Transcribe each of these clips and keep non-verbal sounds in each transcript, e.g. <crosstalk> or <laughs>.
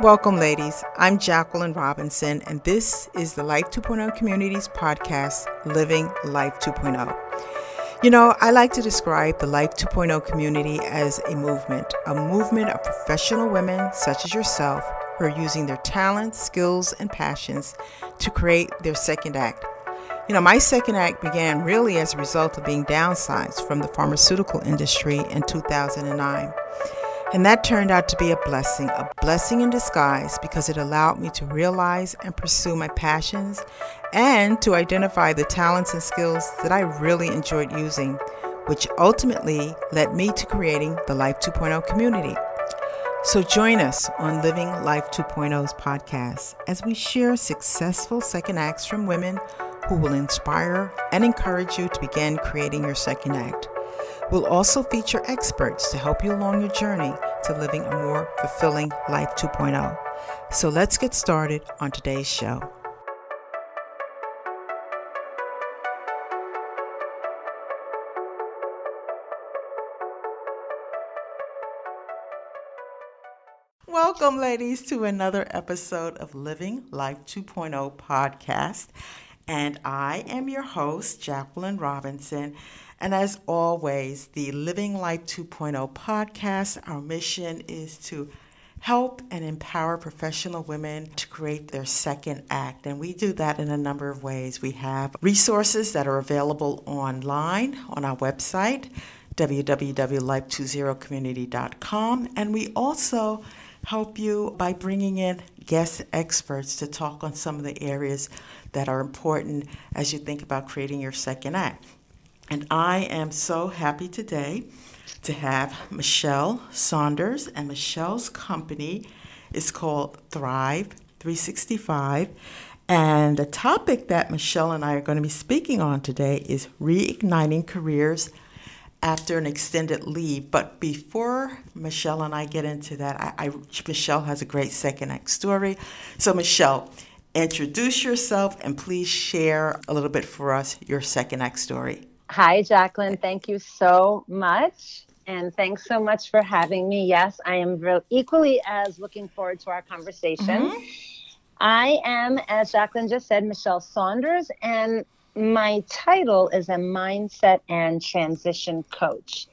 Welcome, ladies. I'm Jacqueline Robinson, and this is the Life 2.0 Communities podcast, Living Life 2.0. You know, I like to describe the Life 2.0 community as a movement, a movement of professional women such as yourself who are using their talents, skills, and passions to create their second act. You know, my second act began really as a result of being downsized from the pharmaceutical industry in 2009. And that turned out to be a blessing, a blessing in disguise because it allowed me to realize and pursue my passions and to identify the talents and skills that I really enjoyed using, which ultimately led me to creating the Life 2.0 community. So join us on Living Life 2.0's podcast as we share successful second acts from women who will inspire and encourage you to begin creating your second act. We'll also feature experts to help you along your journey to living a more fulfilling life 2.0. So let's get started on today's show. Welcome, ladies, to another episode of Living Life 2.0 podcast. And I am your host, Jacqueline Robinson. And as always, the Living Life 2.0 podcast, our mission is to help and empower professional women to create their second act. And we do that in a number of ways. We have resources that are available online on our website, www.life20community.com. And we also help you by bringing in guest experts to talk on some of the areas that are important as you think about creating your second act. And I am so happy today to have Michelle Saunders, and Michelle's company is called Thrive 365. And the topic that Michelle and I are going to be speaking on today is reigniting careers after an extended leave. But before Michelle and I get into that, I, I, Michelle has a great second act story. So, Michelle, introduce yourself and please share a little bit for us your second act story. Hi, Jacqueline. Thank you so much. And thanks so much for having me. Yes, I am real, equally as looking forward to our conversation. Mm-hmm. I am, as Jacqueline just said, Michelle Saunders, and my title is a mindset and transition coach.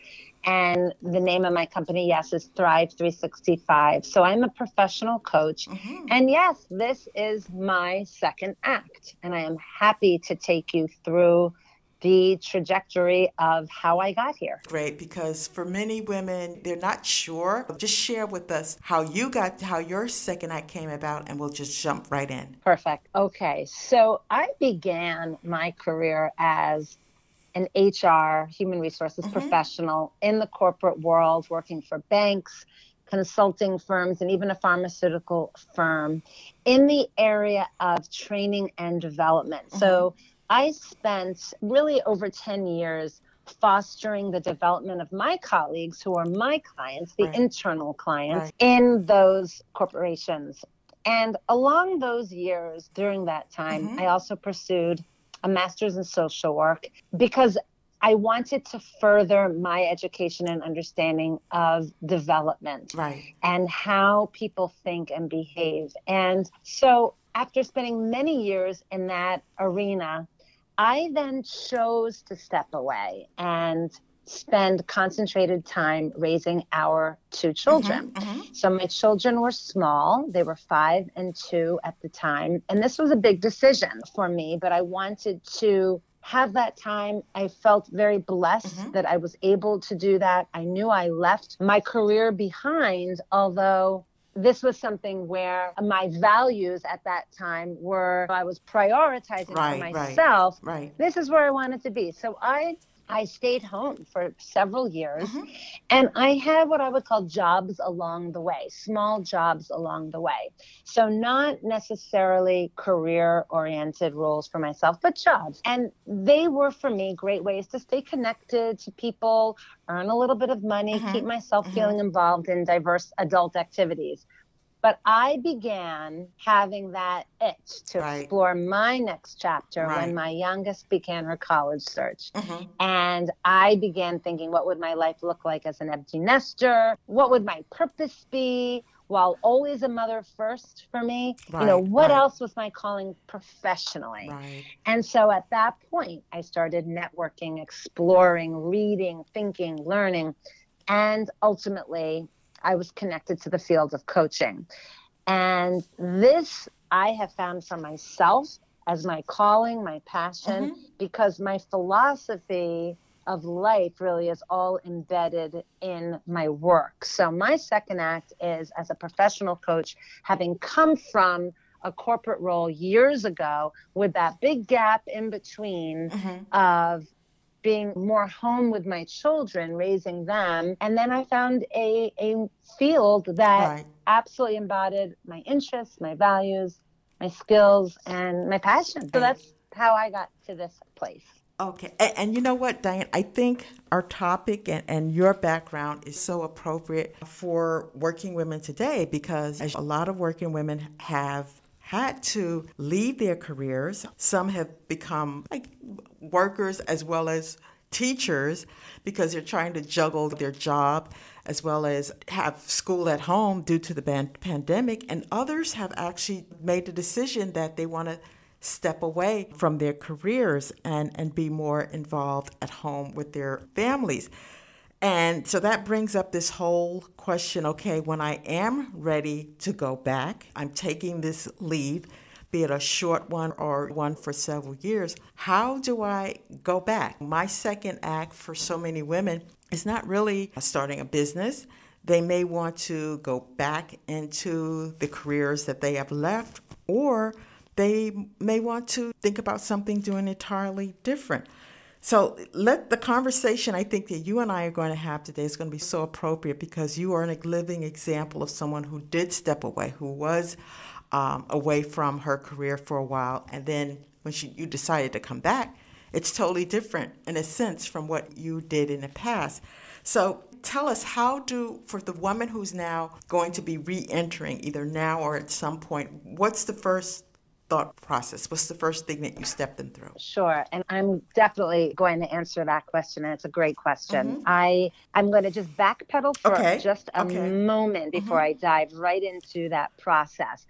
And the name of my company, yes, is Thrive 365. So I'm a professional coach. Mm-hmm. And yes, this is my second act. And I am happy to take you through the trajectory of how I got here. Great, because for many women, they're not sure. Just share with us how you got, how your second act came about, and we'll just jump right in. Perfect. Okay, so I began my career as an HR, human resources mm-hmm. professional in the corporate world, working for banks, consulting firms, and even a pharmaceutical firm in the area of training and development. Mm-hmm. So I spent really over 10 years fostering the development of my colleagues who are my clients, the right. internal clients right. in those corporations. And along those years, during that time, mm-hmm. I also pursued a master's in social work because I wanted to further my education and understanding of development right. and how people think and behave. And so, after spending many years in that arena, I then chose to step away and spend concentrated time raising our two children. Mm-hmm, mm-hmm. So my children were small, they were five and two at the time. And this was a big decision for me, but I wanted to have that time. I felt very blessed mm-hmm. that I was able to do that. I knew I left my career behind, although this was something where my values at that time were I was prioritizing right, for myself. Right, right. This is where I wanted to be. So I I stayed home for several years mm-hmm. and I had what I would call jobs along the way, small jobs along the way. So, not necessarily career oriented roles for myself, but jobs. And they were for me great ways to stay connected to people, earn a little bit of money, mm-hmm. keep myself mm-hmm. feeling involved in diverse adult activities. But I began having that itch to right. explore my next chapter right. when my youngest began her college search. Mm-hmm. And I began thinking, what would my life look like as an empty nester? What would my purpose be? while always a mother first for me, right, you know, what else was my calling professionally? And so at that point, I started networking, exploring, reading, thinking, learning, and ultimately, I was connected to the field of coaching. And this I have found for myself as my calling, my passion, mm-hmm. because my philosophy of life really is all embedded in my work. So, my second act is as a professional coach, having come from a corporate role years ago with that big gap in between mm-hmm. of being more home with my children, raising them. And then I found a, a field that right. absolutely embodied my interests, my values, my skills, and my passion. So that's how I got to this place. Okay. And, and, you know what, Diane? I think our topic and, and your background is so appropriate for working women today because a lot of working women have had to leave their careers. Some have become like workers as well as teachers because they're trying to juggle their job as well as have school at home due to the pandemic. And others have actually made the decision that they want to step away from their careers and, and be more involved at home with their families. And so that brings up this whole question okay, when I am ready to go back, I'm taking this leave, be it a short one or one for several years, how do I go back? My second act for so many women is not really starting a business. They may want to go back into the careers that they have left, or they may want to think about something doing entirely different. So let the conversation I think that you and I are going to have today is going to be so appropriate because you are a living example of someone who did step away, who was um, away from her career for a while, and then when she, you decided to come back, it's totally different in a sense from what you did in the past. So tell us how do for the woman who's now going to be re-entering either now or at some point, what's the first thought process? What's the first thing that you stepped them through? Sure, and I'm definitely going to answer that question, and it's a great question. Mm-hmm. I I'm going to just backpedal for okay. just a okay. moment before mm-hmm. I dive right into that process.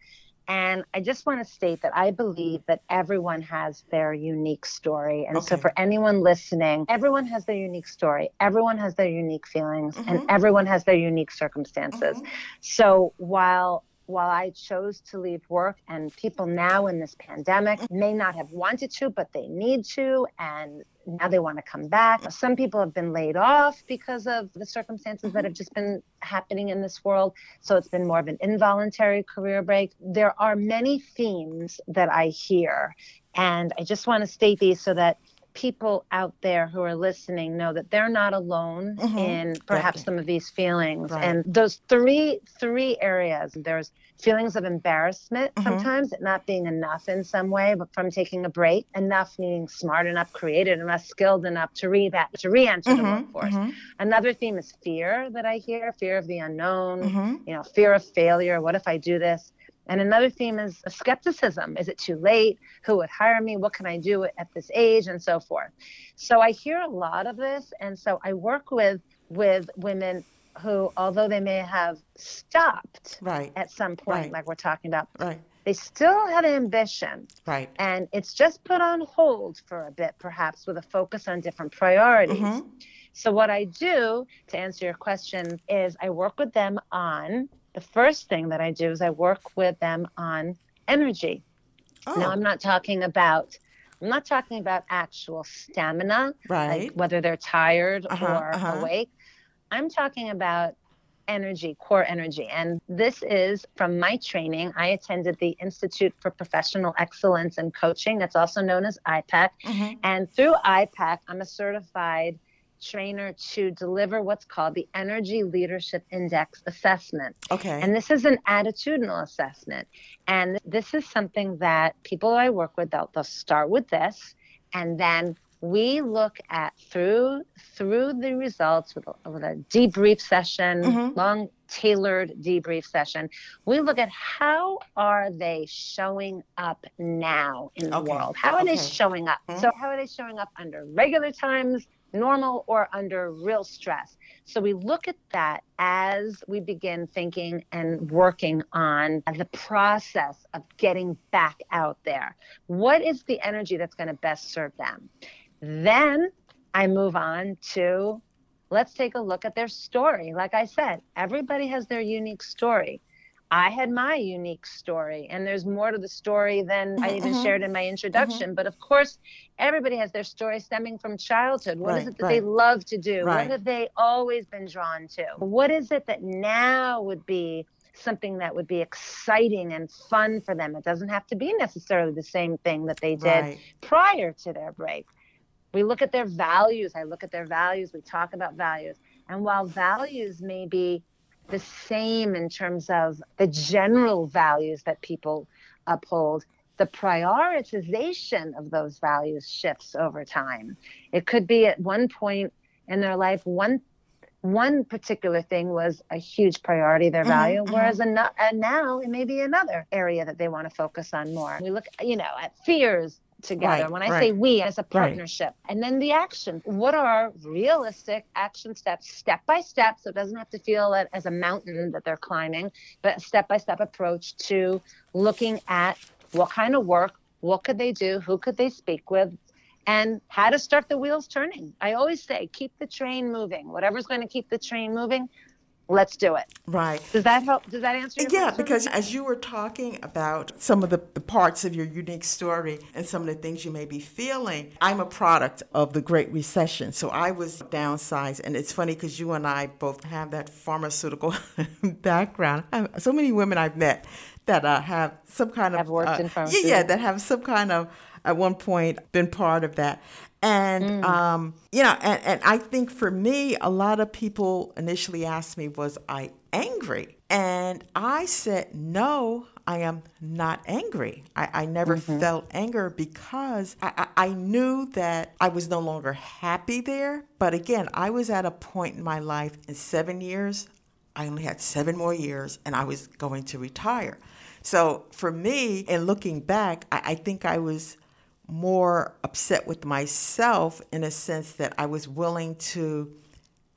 And I just want to state that I believe that everyone has their unique story. And okay. so, for anyone listening, everyone has their unique story, everyone has their unique feelings, mm-hmm. and everyone has their unique circumstances. Mm-hmm. So, while while I chose to leave work, and people now in this pandemic mm-hmm. may not have wanted to, but they need to, and now they want to come back. Mm-hmm. Some people have been laid off because of the circumstances that mm-hmm. have just been happening in this world. So it's been more of an involuntary career break. There are many themes that I hear, and I just want to state these so that people out there who are listening know that they're not alone mm-hmm. in perhaps some of these feelings right. and those three three areas there's feelings of embarrassment mm-hmm. sometimes not being enough in some way but from taking a break enough meaning smart enough creative enough skilled enough to re that to re-enter mm-hmm. the workforce mm-hmm. another theme is fear that i hear fear of the unknown mm-hmm. you know fear of failure what if i do this and another theme is skepticism. Is it too late? Who would hire me? What can I do at this age? And so forth. So I hear a lot of this. And so I work with with women who, although they may have stopped right. at some point, right. like we're talking about, right. they still have ambition. Right. And it's just put on hold for a bit, perhaps with a focus on different priorities. Mm-hmm. So, what I do to answer your question is I work with them on the first thing that I do is I work with them on energy. Oh. Now, I'm not talking about. I'm not talking about actual stamina, right. like whether they're tired uh-huh, or uh-huh. awake. I'm talking about energy, core energy. And this is from my training. I attended the Institute for Professional Excellence in Coaching, that's also known as IPEC. Mm-hmm. And through IPEC, I'm a certified trainer to deliver what's called the Energy Leadership Index assessment. Okay. And this is an attitudinal assessment. And this is something that people I work with, they'll, they'll start with this and then we look at through through the results with a, with a debrief session mm-hmm. long tailored debrief session we look at how are they showing up now in the okay. world how are okay. they showing up mm-hmm. so how are they showing up under regular times normal or under real stress. So we look at that as we begin thinking and working on the process of getting back out there. What is the energy that's going to best serve them? Then I move on to let's take a look at their story. Like I said, everybody has their unique story. I had my unique story, and there's more to the story than mm-hmm, I even mm-hmm. shared in my introduction. Mm-hmm. But of course, everybody has their story stemming from childhood. What right, is it that right. they love to do? Right. What have they always been drawn to? What is it that now would be something that would be exciting and fun for them? It doesn't have to be necessarily the same thing that they did prior to their break. We look at their values. I look at their values. We talk about values. And while values may be the same in terms of the general values that people uphold, the prioritization of those values shifts over time. It could be at one point in their life, one one particular thing was a huge priority, their mm-hmm, value, mm-hmm. whereas an- and now it may be another area that they want to focus on more. We look, you know, at fears, together. Right, when I right. say we, as a partnership. Right. And then the action. What are realistic action steps, step by step? So it doesn't have to feel it as a mountain that they're climbing, but a step by step approach to looking at what kind of work, what could they do, who could they speak with, and how to start the wheels turning. I always say, keep the train moving. Whatever's going to keep the train moving, let's do it. Right. Does that help? Does that answer your yeah, question? because as you were talking about some of the, the, parts of your unique story and some of the things you may be feeling, I'm a product of the Great Recession. So I was downsized. And it's funny because you and I both have that pharmaceutical <laughs> background. so many women I've met that uh, have some kind of. Have worked uh, in pharmaceutical. Yeah, yeah, that have some kind of at one point been part of that. And mm. um, you know, and, and I think for me, a lot of people initially asked me, was I angry? And I said, no, I am not angry. I, I never mm-hmm. felt anger because I, I, I, knew that I was no longer happy there. But again, I was at a point in my life in seven years, I only had seven more years, and I was going to retire. So for me, in looking back, I, I think I was more upset with myself in a sense that I was willing to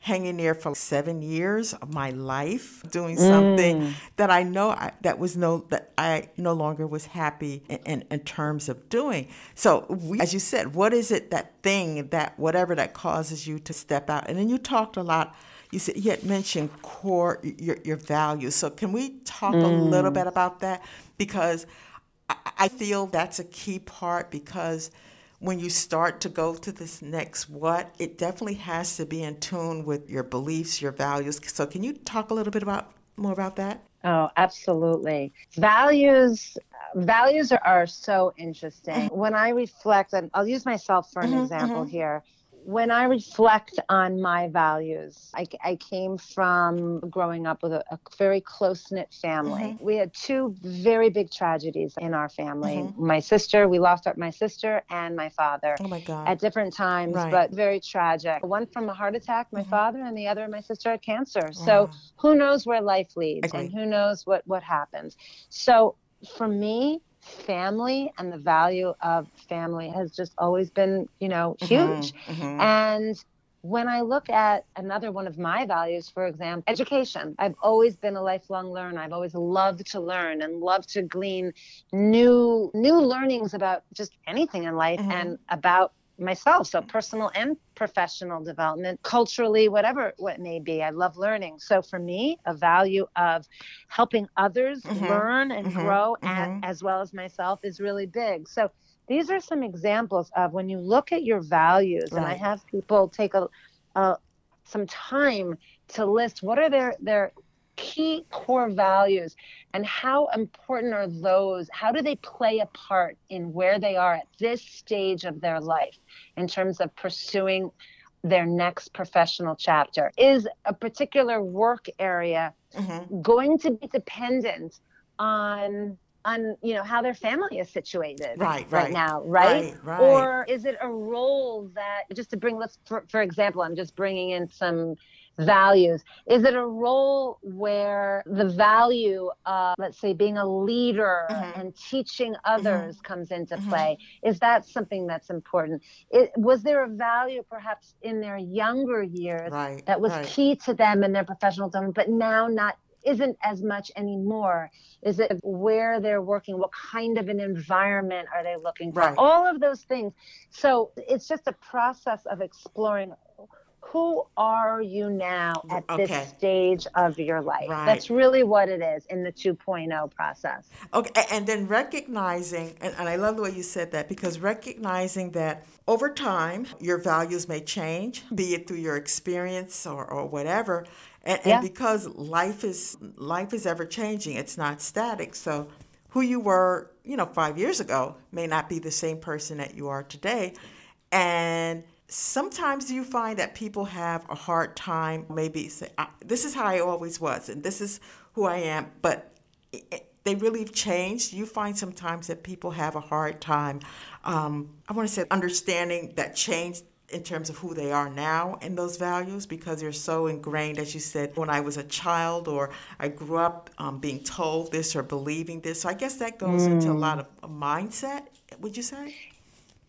hang in there for seven years of my life doing something mm. that I know I, that was no that I no longer was happy in, in, in terms of doing. So, we, as you said, what is it that thing that whatever that causes you to step out? And then you talked a lot. You said you had mentioned core your your values. So, can we talk mm. a little mm. bit about that because I feel that's a key part because when you start to go to this next what, it definitely has to be in tune with your beliefs, your values. So, can you talk a little bit about more about that? Oh, absolutely. Values values are, are so interesting. When I reflect, and I'll use myself for an mm-hmm, example mm-hmm. here when I reflect on my values, I, I came from growing up with a, a very close knit family. Mm-hmm. We had two very big tragedies in our family. Mm-hmm. My sister, we lost my sister and my father. Oh my. At different times, right. but very tragic. One from a heart attack, my mm-hmm. father, and the other, my sister, had cancer. So who knows where life leads and who knows what, what happens. So for me, family and the value of family has just always been, you know, mm-hmm, huge. Mm-hmm, mm-hmm. And when I look at another one of my values, for example, education, I've always been a lifelong learner. I've always loved to learn and loved to glean new new learnings about just anything in life mm-hmm. and about myself so personal and professional development culturally whatever what may be i love learning so for me a value of helping others mm-hmm. learn and mm-hmm. grow mm-hmm. as well as myself is really big so these are some examples of when you look at your values right. and i have people take a, a some time to list what are their their key core values and how important are those how do they play a part in where they are at this stage of their life in terms of pursuing their next professional chapter is a particular work area mm-hmm. going to be dependent on on you know how their family is situated right, right, right now right? right? right or is it a role that just to bring let's for, for example i'm just bringing in some values. Is it a role where the value of, let's say, being a leader mm-hmm. and teaching mm-hmm. others mm-hmm. comes into mm-hmm. play? Is that something that's important? It, was there a value perhaps in their younger years right, that was right. key to them in their professional development, but now not isn't as much anymore? Is it where they're working? What kind of an environment are they looking for? Right. All of those things. So it's just a process of exploring who are you now at okay. this stage of your life? Right. That's really what it is in the 2.0 process. Okay, and then recognizing, and, and I love the way you said that because recognizing that over time your values may change, be it through your experience or, or whatever. And, yeah. and because life is life is ever changing, it's not static. So who you were, you know, five years ago may not be the same person that you are today. And sometimes you find that people have a hard time maybe say this is how i always was and this is who i am but it, they really have changed. You find sometimes that people have a hard time um, i want to say understanding that change in terms of who they are now and those values because they're so ingrained as you said when i was a child or i grew up um, being told this or believing this. So i guess that goes mm. into a lot of mindset would you say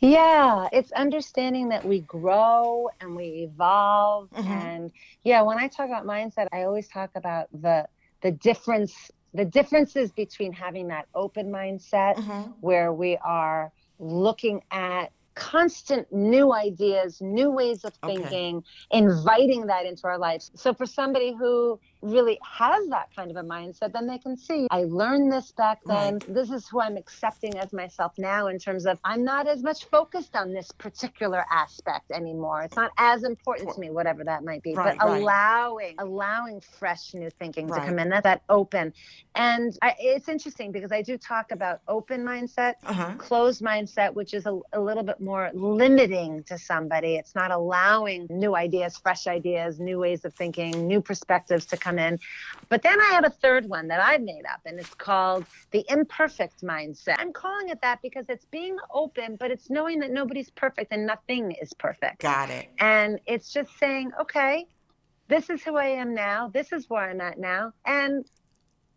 yeah, it's understanding that we grow and we evolve. Mm-hmm. And yeah, when I talk about mindset, I always talk about the the difference the differences between having that open mindset mm-hmm. where we are looking at constant new ideas, new ways of thinking, okay. inviting that into our lives. So for somebody who really has that kind of a mindset, then they can see I learned this back then. Right. This is who I'm accepting as myself now in terms of I'm not as much focused on this particular aspect anymore. It's not as important to me, whatever that might be. Right, but right. allowing allowing fresh new thinking to come in, that that open. And I, it's interesting because I do talk about open mindset, uh-huh. closed mindset, which is a, a little bit more limiting to somebody. It's not allowing new ideas, fresh ideas, new ways of thinking, new perspectives to come come in. But then I have a third one that I've made up, and it's called the imperfect mindset. I'm calling it that because it's being open, but it's knowing that nobody's perfect and nothing is perfect. Got it. And it's just saying, okay, this is who I am now. This is where I'm at now. And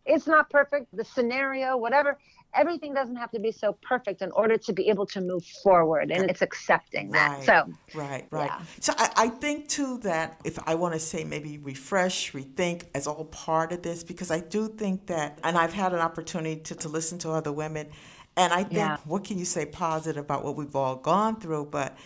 it's not perfect. The scenario, whatever, everything doesn't have to be so perfect in order to be able to move forward and it's accepting that right, so right right yeah. so I, I think too that if i want to say maybe refresh rethink as all part of this because i do think that and i've had an opportunity to, to listen to other women and i think yeah. what can you say positive about what we've all gone through but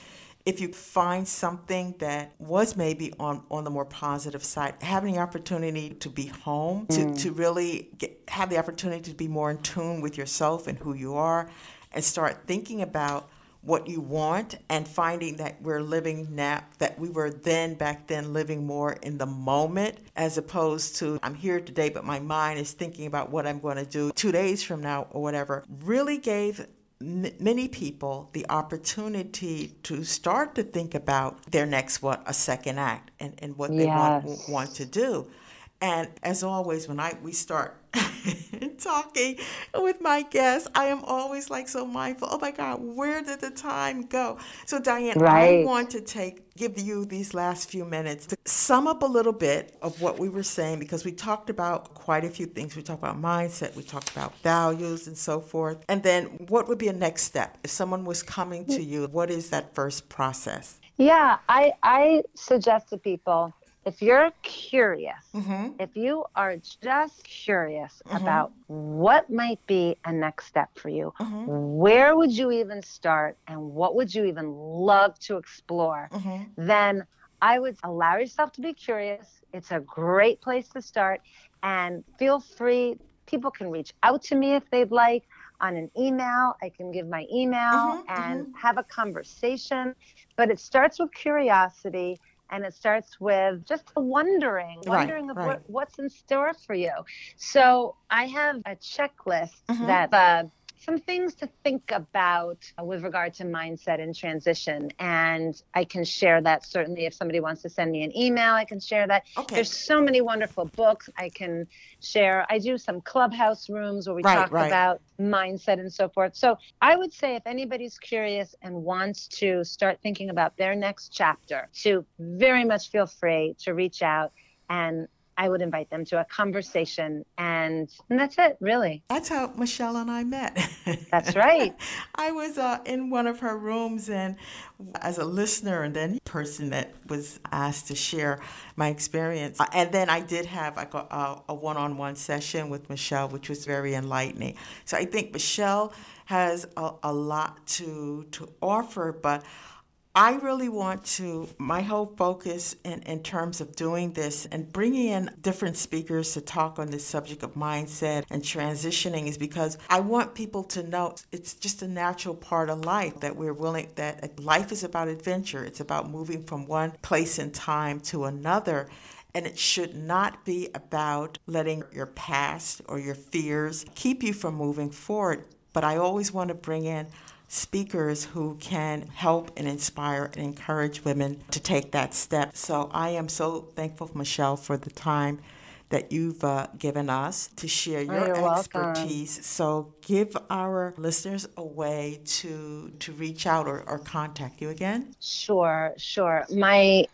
if you find something that was maybe on, on the more positive side, having the opportunity to be home, mm. to, to really get, have the opportunity to be more in tune with yourself and who you are, and start thinking about what you want and finding that we're living now, that we were then back then living more in the moment as opposed to I'm here today, but my mind is thinking about what I'm going to do two days from now or whatever, really gave many people the opportunity to start to think about their next what a second act and, and what they want, want to do and as always when i we start <laughs> talking with my guests, I am always like so mindful. Oh my God, where did the time go? So Diane, right. I want to take give you these last few minutes to sum up a little bit of what we were saying because we talked about quite a few things. We talked about mindset, we talked about values and so forth. And then what would be a next step? If someone was coming to you, what is that first process? Yeah, I I suggest to people if you're curious, mm-hmm. if you are just curious mm-hmm. about what might be a next step for you, mm-hmm. where would you even start and what would you even love to explore, mm-hmm. then I would allow yourself to be curious. It's a great place to start and feel free. People can reach out to me if they'd like on an email. I can give my email mm-hmm. and mm-hmm. have a conversation. But it starts with curiosity and it starts with just wondering, wondering right, of right. What, what's in store for you. So I have a checklist mm-hmm. that uh, some things to think about with regard to mindset and transition. And I can share that certainly if somebody wants to send me an email, I can share that. Okay. There's so many wonderful books I can share. I do some clubhouse rooms where we right, talk right. about mindset and so forth. So I would say if anybody's curious and wants to start thinking about their next chapter, to very much feel free to reach out and I would invite them to a conversation, and, and that's it, really. That's how Michelle and I met. That's right. <laughs> I was uh, in one of her rooms, and as a listener, and then person that was asked to share my experience, uh, and then I did have like a, a one-on-one session with Michelle, which was very enlightening. So I think Michelle has a, a lot to to offer, but I really want to, my whole focus in, in terms of doing this and bringing in different speakers to talk on this subject of mindset and transitioning is because I want people to know it's just a natural part of life that we're willing, that life is about adventure. It's about moving from one place in time to another. And it should not be about letting your past or your fears keep you from moving forward. But I always want to bring in speakers who can help and inspire and encourage women to take that step. So I am so thankful, Michelle, for the time that you've uh, given us to share your oh, expertise. Welcome. So give our listeners a way to to reach out or, or contact you again. Sure, sure. My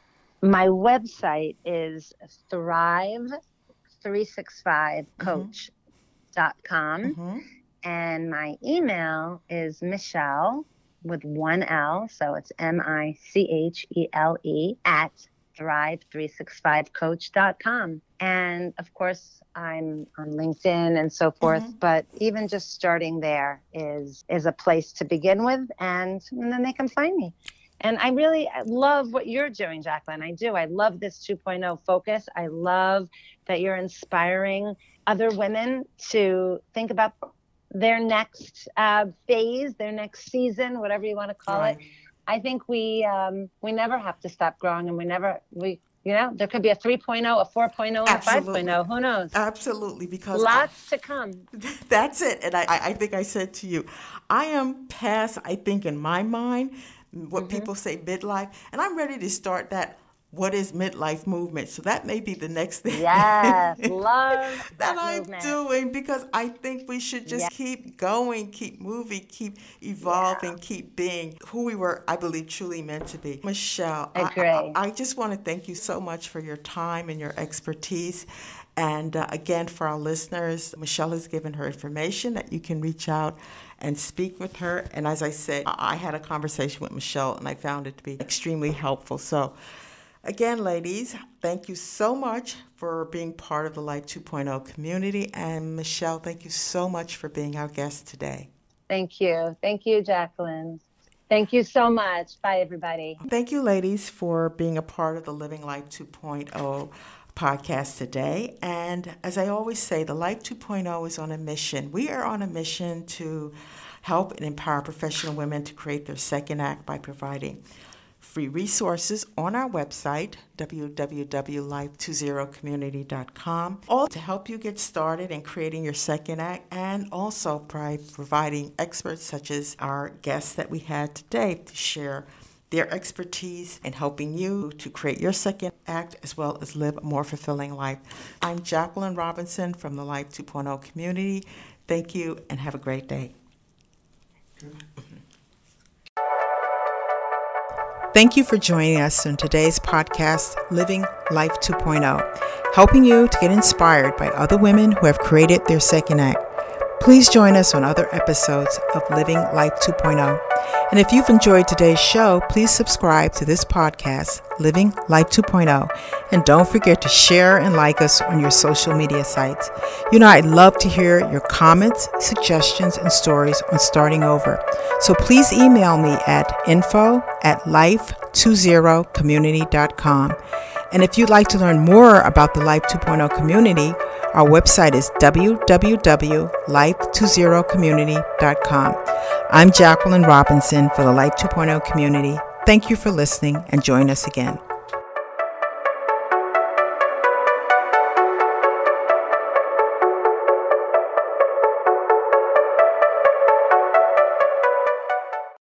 my website is thrive365coach.com. Mm-hmm. And my email is Michelle with one L. So it's M I C H E L E at thrive365coach.com. And of course, I'm on LinkedIn and so forth, mm-hmm. but even just starting there is is a place to begin with and, and then they can find me. And I really love what you're doing, Jacqueline. I do. I love this 2.0 focus. I love that you're inspiring other women to think about their next uh, phase, their next season, whatever you want to call right. it. I think we um, we never have to stop growing, and we never we you know there could be a 3.0, a 4.0, and a 5.0. Who knows? Absolutely, because lots I, to come. <laughs> That's it, and I I think I said to you, I am past. I think in my mind, what mm-hmm. people say midlife, and I'm ready to start that what is midlife movement. So that may be the next thing. Yes, <laughs> love <laughs> that, that I'm doing because I think we should just keep going, keep moving, keep evolving, yeah. keep being who we were, I believe, truly meant to be. Michelle, Agree. I, I, I just want to thank you so much for your time and your expertise. And uh, again, for our listeners, Michelle has given her information that you can reach out and speak with her. And as I said, I had a conversation with Michelle and I found it to be extremely helpful. So Again, ladies, thank you so much for being part of the Life 2.0 community. And Michelle, thank you so much for being our guest today. Thank you. Thank you, Jacqueline. Thank you so much. Bye, everybody. Thank you, ladies, for being a part of the Living Life 2.0 podcast today. And as I always say, the Life 2.0 is on a mission. We are on a mission to help and empower professional women to create their second act by providing free resources on our website, www.life20community.com, all to help you get started in creating your second act and also by providing experts such as our guests that we had today to share their expertise in helping you to create your second act as well as live a more fulfilling life. I'm Jacqueline Robinson from the Life 2.0 community. Thank you and have a great day. Thank you for joining us on today's podcast, Living Life 2.0, helping you to get inspired by other women who have created their second act. Please join us on other episodes of Living Life 2.0. And if you've enjoyed today's show, please subscribe to this podcast, Living Life 2.0. And don't forget to share and like us on your social media sites. You know, I'd love to hear your comments, suggestions, and stories on starting over. So please email me at info at life20community.com. And if you'd like to learn more about the Life 2.0 community, our website is www.life20community.com. I'm Jacqueline Robinson for the Life 2.0 community. Thank you for listening and join us again.